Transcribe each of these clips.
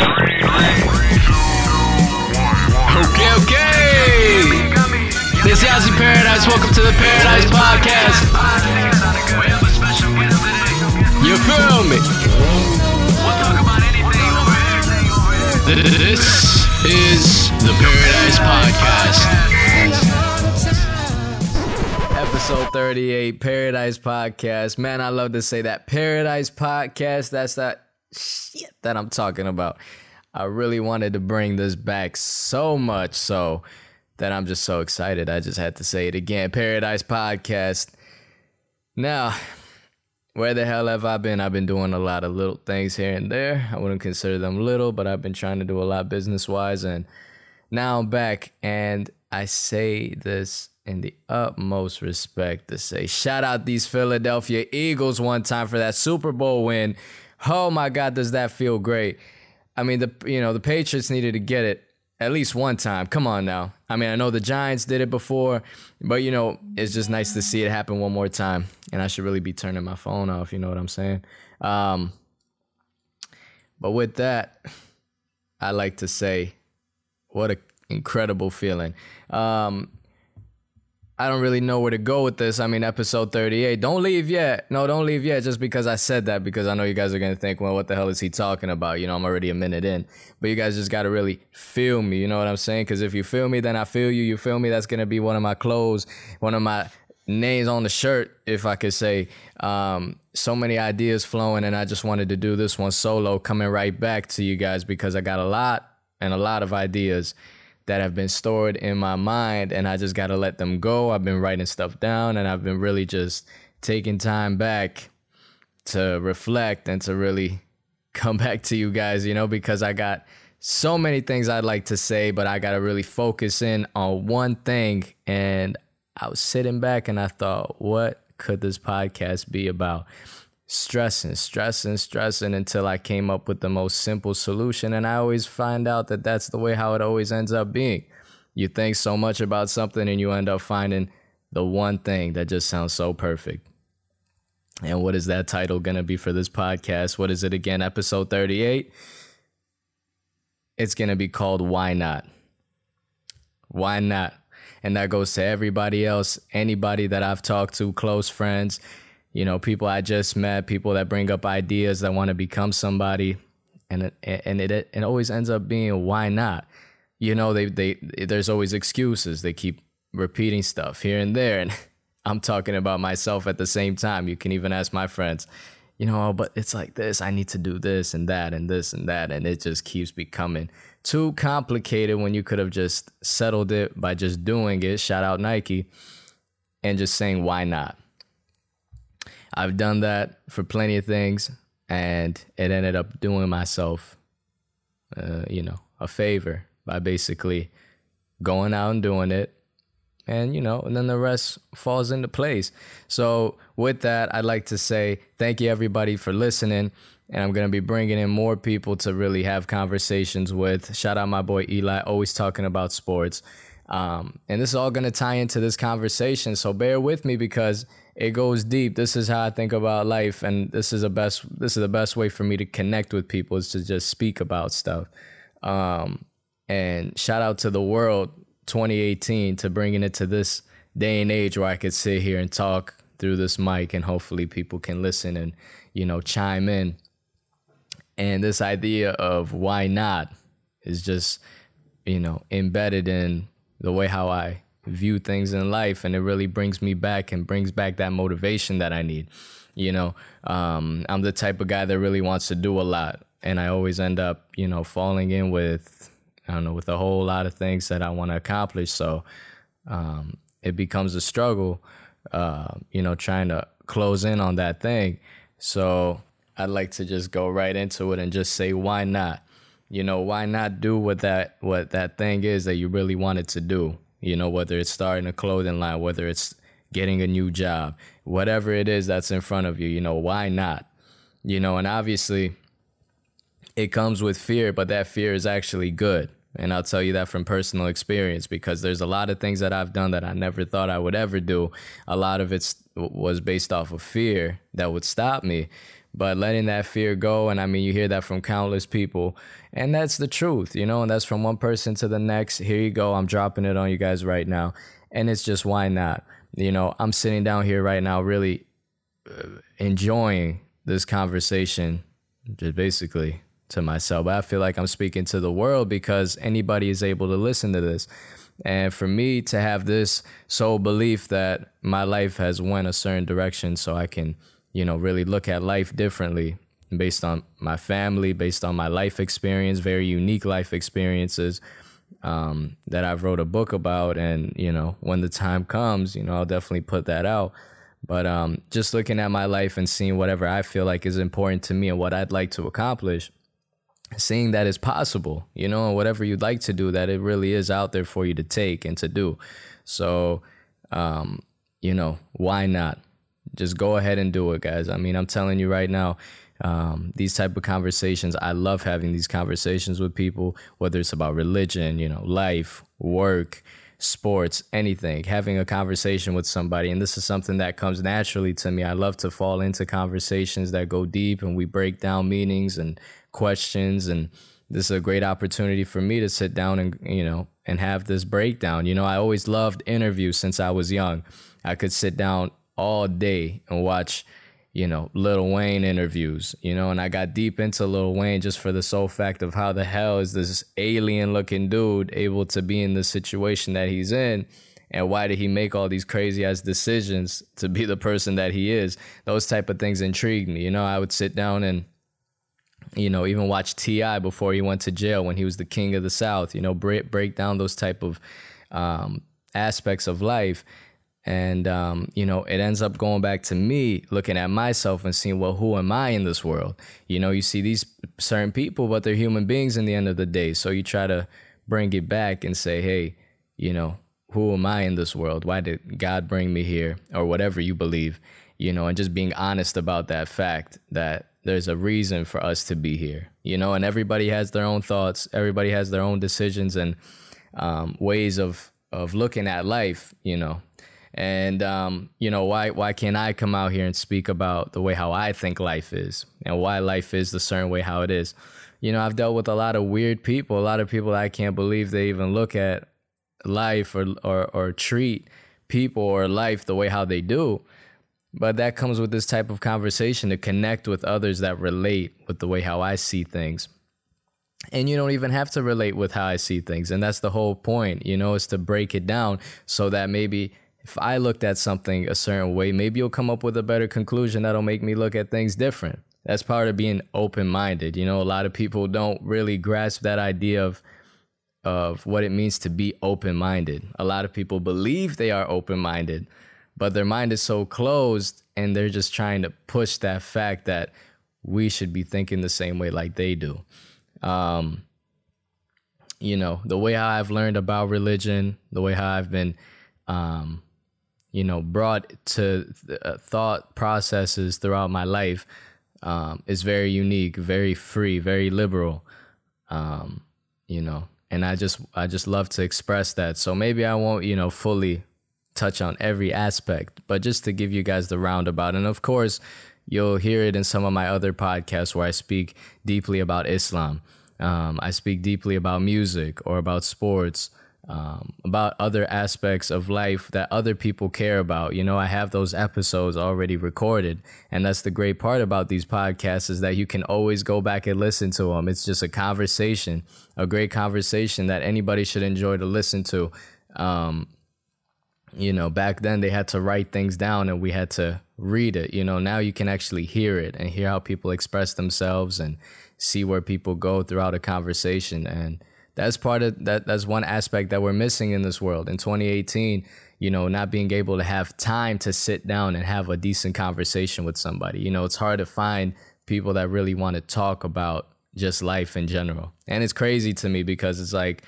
Okay, okay. This is Yazzie Paradise. Welcome to the Paradise Podcast. You feel me? This is the Paradise Podcast. Episode 38, Paradise Podcast. Man, I love to say that. Paradise Podcast. That's that shit that I'm talking about. I really wanted to bring this back so much so that I'm just so excited. I just had to say it again. Paradise Podcast. Now, where the hell have I been? I've been doing a lot of little things here and there. I wouldn't consider them little, but I've been trying to do a lot business wise. And now I'm back. And I say this in the utmost respect to say shout out these Philadelphia Eagles one time for that Super Bowl win. Oh my God, does that feel great? I mean, the you know the Patriots needed to get it at least one time. Come on now. I mean, I know the Giants did it before, but you know, it's just nice to see it happen one more time. And I should really be turning my phone off. You know what I'm saying? Um, but with that, I like to say, what an incredible feeling. Um, I don't really know where to go with this. I mean, episode 38. Don't leave yet. No, don't leave yet just because I said that, because I know you guys are going to think, well, what the hell is he talking about? You know, I'm already a minute in. But you guys just got to really feel me. You know what I'm saying? Because if you feel me, then I feel you. You feel me? That's going to be one of my clothes, one of my names on the shirt, if I could say. Um, so many ideas flowing, and I just wanted to do this one solo, coming right back to you guys because I got a lot and a lot of ideas that have been stored in my mind and I just got to let them go. I've been writing stuff down and I've been really just taking time back to reflect and to really come back to you guys, you know, because I got so many things I'd like to say, but I got to really focus in on one thing. And I was sitting back and I thought, what could this podcast be about? Stressing, stressing, stressing until I came up with the most simple solution. And I always find out that that's the way how it always ends up being. You think so much about something and you end up finding the one thing that just sounds so perfect. And what is that title going to be for this podcast? What is it again? Episode 38? It's going to be called Why Not? Why Not? And that goes to everybody else, anybody that I've talked to, close friends, you know, people I just met, people that bring up ideas that want to become somebody, and it, and it it always ends up being why not? You know, they they there's always excuses. They keep repeating stuff here and there, and I'm talking about myself at the same time. You can even ask my friends, you know, oh, but it's like this. I need to do this and that and this and that, and it just keeps becoming too complicated when you could have just settled it by just doing it. Shout out Nike, and just saying why not I've done that for plenty of things, and it ended up doing myself, uh, you know, a favor by basically going out and doing it, and you know, and then the rest falls into place. So with that, I'd like to say thank you everybody for listening. And I'm gonna be bringing in more people to really have conversations with. Shout out my boy Eli, always talking about sports. Um, and this is all gonna tie into this conversation. So bear with me because it goes deep. This is how I think about life, and this is the best. This is the best way for me to connect with people is to just speak about stuff. Um, and shout out to the world 2018 to bringing it to this day and age where I could sit here and talk through this mic, and hopefully people can listen and you know chime in. And this idea of why not is just you know embedded in the way how I view things in life and it really brings me back and brings back that motivation that I need. You know, um, I'm the type of guy that really wants to do a lot and I always end up, you know, falling in with, I don't know, with a whole lot of things that I want to accomplish. So um, it becomes a struggle, uh, you know, trying to close in on that thing. So I'd like to just go right into it and just say, why not? You know, why not do what that what that thing is that you really wanted to do? you know, whether it's starting a clothing line, whether it's getting a new job, whatever it is that's in front of you, you know, why not? You know, and obviously it comes with fear, but that fear is actually good. And I'll tell you that from personal experience because there's a lot of things that I've done that I never thought I would ever do. A lot of it was based off of fear that would stop me. But letting that fear go. And I mean, you hear that from countless people, and that's the truth, you know, and that's from one person to the next. Here you go. I'm dropping it on you guys right now. And it's just, why not? You know, I'm sitting down here right now, really uh, enjoying this conversation, just basically to myself. But I feel like I'm speaking to the world because anybody is able to listen to this. And for me to have this sole belief that my life has went a certain direction so I can, you know, really look at life differently based on my family, based on my life experience, very unique life experiences um, that I've wrote a book about. And, you know, when the time comes, you know, I'll definitely put that out. But um, just looking at my life and seeing whatever I feel like is important to me and what I'd like to accomplish, seeing that it's possible, you know, and whatever you'd like to do, that it really is out there for you to take and to do. So, um, you know, why not? Just go ahead and do it, guys. I mean, I'm telling you right now, um, these type of conversations, I love having these conversations with people, whether it's about religion, you know, life, work, sports, anything, having a conversation with somebody. And this is something that comes naturally to me. I love to fall into conversations that go deep and we break down meanings and questions. And this is a great opportunity for me to sit down and, you know, and have this breakdown. You know, I always loved interviews since I was young. I could sit down all day and watch you know, Lil Wayne interviews, you know, and I got deep into Lil Wayne just for the sole fact of how the hell is this alien looking dude able to be in the situation that he's in? And why did he make all these crazy ass decisions to be the person that he is? Those type of things intrigued me. You know, I would sit down and, you know, even watch T.I. before he went to jail when he was the king of the South, you know, break, break down those type of um, aspects of life and um, you know it ends up going back to me looking at myself and seeing well who am i in this world? You know you see these certain people but they're human beings in the end of the day. So you try to bring it back and say hey you know who am i in this world? Why did god bring me here? Or whatever you believe you know and just being honest about that fact that there's a reason for us to be here you know? And everybody has their own thoughts. Everybody has their own decisions and um, ways of of looking at life you know and um, you know why why can't I come out here and speak about the way how I think life is and why life is the certain way how it is? You know, I've dealt with a lot of weird people, a lot of people I can't believe they even look at life or or, or treat people or life the way how they do. But that comes with this type of conversation to connect with others that relate with the way how I see things. And you don't even have to relate with how I see things. And that's the whole point, you know, is to break it down so that maybe if I looked at something a certain way, maybe you'll come up with a better conclusion that'll make me look at things different. That's part of being open minded. You know, a lot of people don't really grasp that idea of of what it means to be open minded. A lot of people believe they are open minded, but their mind is so closed and they're just trying to push that fact that we should be thinking the same way like they do. Um, you know, the way how I've learned about religion, the way how I've been um, you know, brought to uh, thought processes throughout my life um, is very unique, very free, very liberal. Um, you know, and I just I just love to express that. So maybe I won't, you know, fully touch on every aspect, but just to give you guys the roundabout. And of course, you'll hear it in some of my other podcasts where I speak deeply about Islam. Um, I speak deeply about music or about sports um, about other aspects of life that other people care about. You know, I have those episodes already recorded, and that's the great part about these podcasts is that you can always go back and listen to them. It's just a conversation, a great conversation that anybody should enjoy to listen to. Um, you know, back then they had to write things down and we had to read it. You know, now you can actually hear it and hear how people express themselves and see where people go throughout a conversation and that's part of that that's one aspect that we're missing in this world. In 2018 you know not being able to have time to sit down and have a decent conversation with somebody. You know it's hard to find people that really want to talk about just life in general. And it's crazy to me because it's like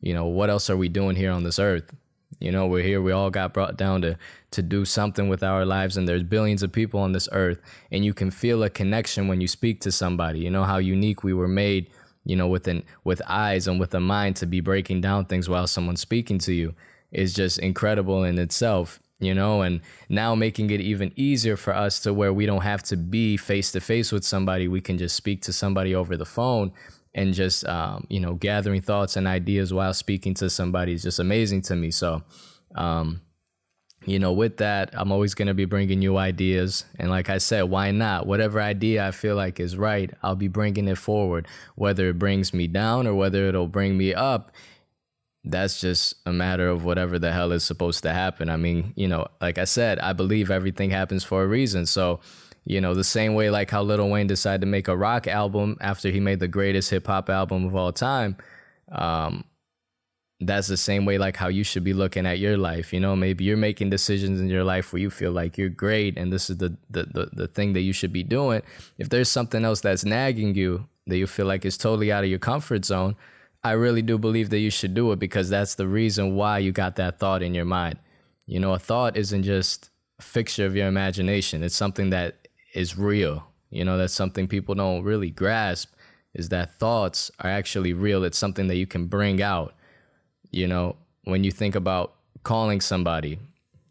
you know what else are we doing here on this earth? You know we're here we all got brought down to to do something with our lives and there's billions of people on this earth and you can feel a connection when you speak to somebody. You know how unique we were made you know, with an with eyes and with a mind to be breaking down things while someone's speaking to you is just incredible in itself. you know, and now making it even easier for us to where we don't have to be face to face with somebody. We can just speak to somebody over the phone and just, um, you know, gathering thoughts and ideas while speaking to somebody is just amazing to me. So, um, you know, with that, I'm always going to be bringing you ideas. And like I said, why not? Whatever idea I feel like is right, I'll be bringing it forward. Whether it brings me down or whether it'll bring me up, that's just a matter of whatever the hell is supposed to happen. I mean, you know, like I said, I believe everything happens for a reason. So, you know, the same way like how Lil Wayne decided to make a rock album after he made the greatest hip hop album of all time. Um, that's the same way like how you should be looking at your life you know? Maybe you're making decisions in your life where you feel like you're great and this is the the, the, the thing that you should be doing. If there's something else that's nagging you that you feel like is totally out of your comfort zone i really do believe that you should do it because that's the reason why you got that thought in your mind. You know a thought isn't just a fixture of your imagination. It's something that is real. You know that's something people don't really grasp is that thoughts are actually real. It's something that you can bring out you know, when you think about calling somebody,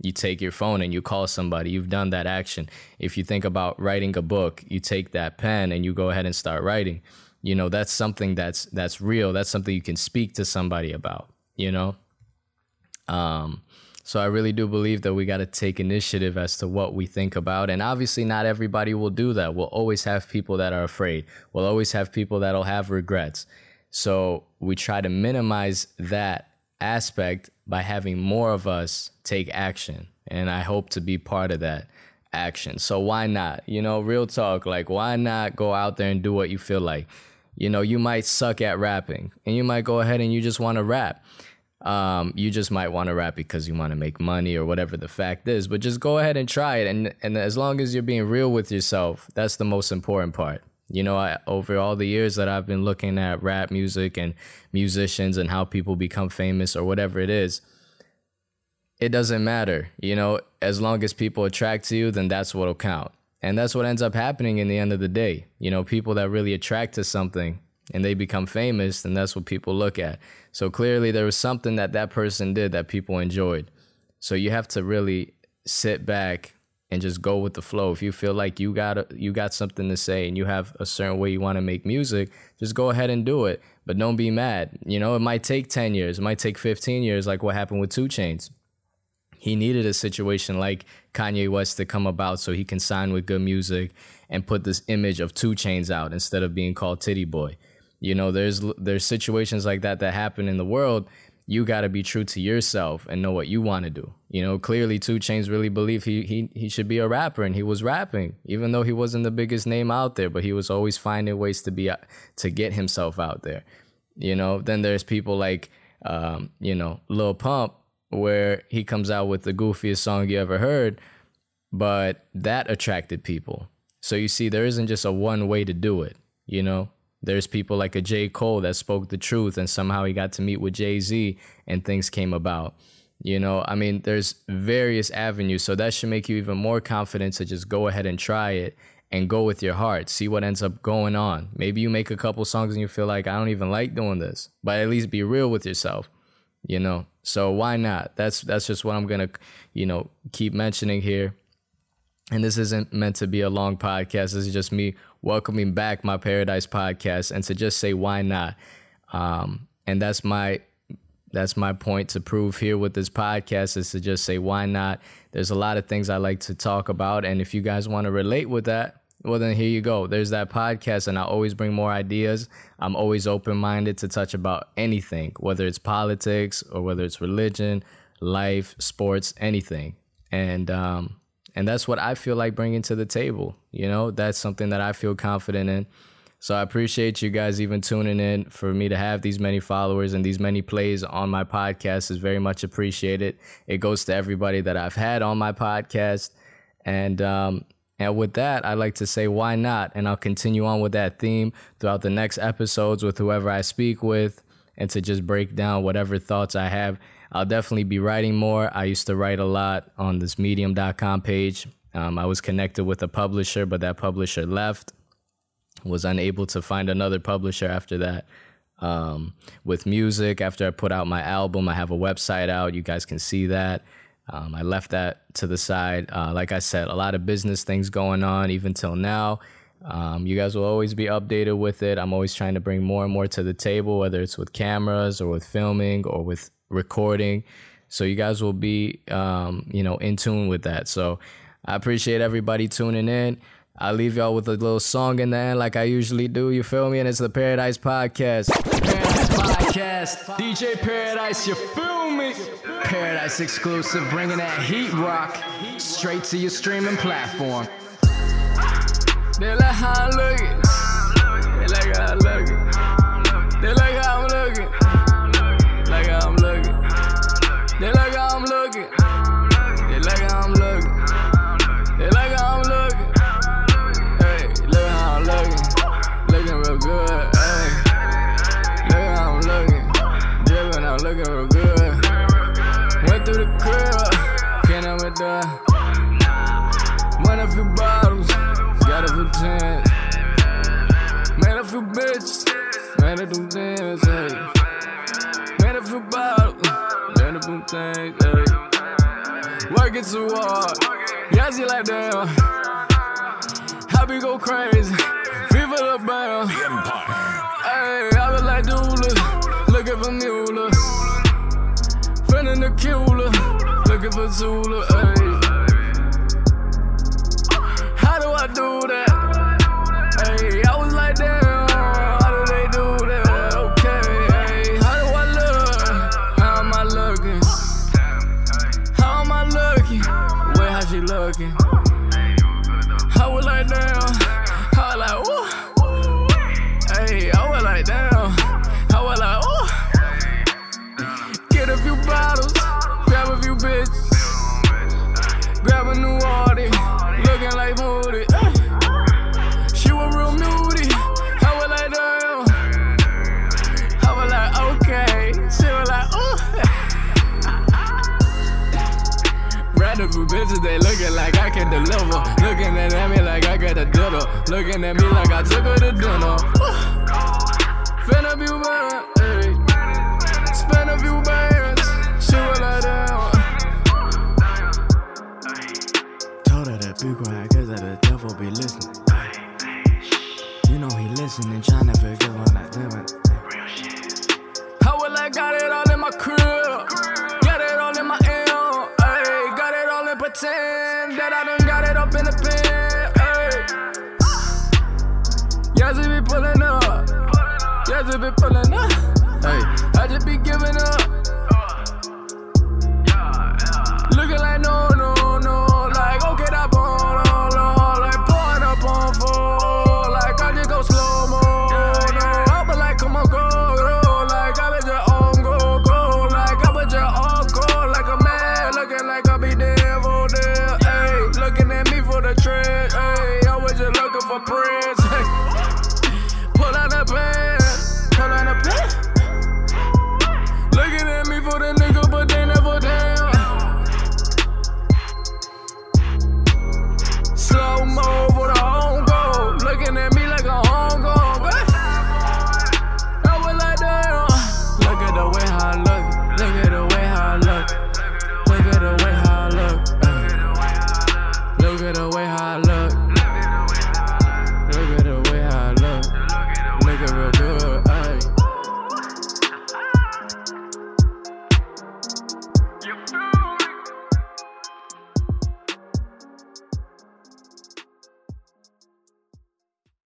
you take your phone and you call somebody, you've done that action. If you think about writing a book, you take that pen and you go ahead and start writing. You know, that's something that's that's real. That's something you can speak to somebody about, you know? Um so I really do believe that we got to take initiative as to what we think about. And obviously, not everybody will do that. We'll always have people that are afraid. We'll always have people that'll have regrets. So we try to minimize that aspect by having more of us take action. And I hope to be part of that action. So why not? You know, real talk, like why not go out there and do what you feel like? You know, you might suck at rapping and you might go ahead and you just want to rap. Um, you just might want to rap because you want to make money or whatever the fact is, but just go ahead and try it. And, and as long as you're being real with yourself, that's the most important part. You know, I, over all the years that I've been looking at rap music and musicians and how people become famous or whatever it is, it doesn't matter. You know, as long as people attract to you, then that's what'll count. And that's what ends up happening in the end of the day. You know, people that really attract to something and they become famous, then that's what people look at. So clearly there was something that that person did that people enjoyed. So you have to really sit back and just go with the flow. If you feel like you got a, you got something to say and you have a certain way you want to make music, just go ahead and do it. But don't be mad. You know, it might take 10 years, it might take 15 years like what happened with 2 Chainz. He needed a situation like Kanye West to come about so he can sign with G.O.O.D. Music and put this image of 2 Chainz out instead of being called Titty Boy. You know, there's there's situations like that that happen in the world you got to be true to yourself and know what you want to do. You know, clearly 2 Chainz really believed he he he should be a rapper and he was rapping even though he wasn't the biggest name out there, but he was always finding ways to be to get himself out there. You know, then there's people like um, you know, Lil Pump where he comes out with the goofiest song you ever heard, but that attracted people. So you see there isn't just a one way to do it, you know? There's people like a J. Cole that spoke the truth and somehow he got to meet with Jay Z and things came about. You know, I mean, there's various avenues. So that should make you even more confident to just go ahead and try it and go with your heart. See what ends up going on. Maybe you make a couple songs and you feel like, I don't even like doing this, but at least be real with yourself, you know? So why not? That's, that's just what I'm going to, you know, keep mentioning here. And this isn't meant to be a long podcast. This is just me welcoming back my Paradise podcast and to just say why not. Um, and that's my that's my point to prove here with this podcast is to just say why not. There's a lot of things I like to talk about, and if you guys want to relate with that, well then here you go. There's that podcast, and I always bring more ideas. I'm always open minded to touch about anything, whether it's politics or whether it's religion, life, sports, anything. And um, and that's what I feel like bringing to the table. You know, that's something that I feel confident in. So I appreciate you guys even tuning in. For me to have these many followers and these many plays on my podcast is very much appreciated. It goes to everybody that I've had on my podcast. And um, and with that, I'd like to say why not? And I'll continue on with that theme throughout the next episodes with whoever I speak with and to just break down whatever thoughts I have I'll definitely be writing more. I used to write a lot on this medium.com page. Um, I was connected with a publisher, but that publisher left, was unable to find another publisher after that. Um, with music, after I put out my album, I have a website out. You guys can see that. Um, I left that to the side. Uh, like I said, a lot of business things going on even till now. Um, you guys will always be updated with it. I'm always trying to bring more and more to the table, whether it's with cameras or with filming or with recording. So you guys will be, um, you know, in tune with that. So I appreciate everybody tuning in. I'll leave y'all with a little song in the end, like I usually do. You feel me? And it's the Paradise Podcast. Paradise Podcast. DJ Paradise, you feel me? Paradise exclusive, bringing that heat rock straight to your streaming platform. They like how I'm looking. They like how I'm looking. Done. Went a few bottles. Got a few tens. Made a few bitches. Made a few things. Hey. Made a few bottles. Made a few things. Hey. Working too hard. Yes, you like damn. Happy go crazy. Fever the bam. Hey, I was like doula. Looking for mule. Feeling the cooler. Looking for Zula. Hey. How do I do that? Hey, I was like, damn, how do they do that? Okay, hey, how do I look? How am I looking? How am I looking? Where how she looking? Deliver. Looking at me like I got a dinner. Looking at me like I took her to dinner. Finna be bad, hey. Spend a few bands. She was like, damn. Told her to be quiet, cause the devil be listening. You know he listening, trying to forgive on that demon. How will I got it all in my crib? Got it all in pulling up. Hey,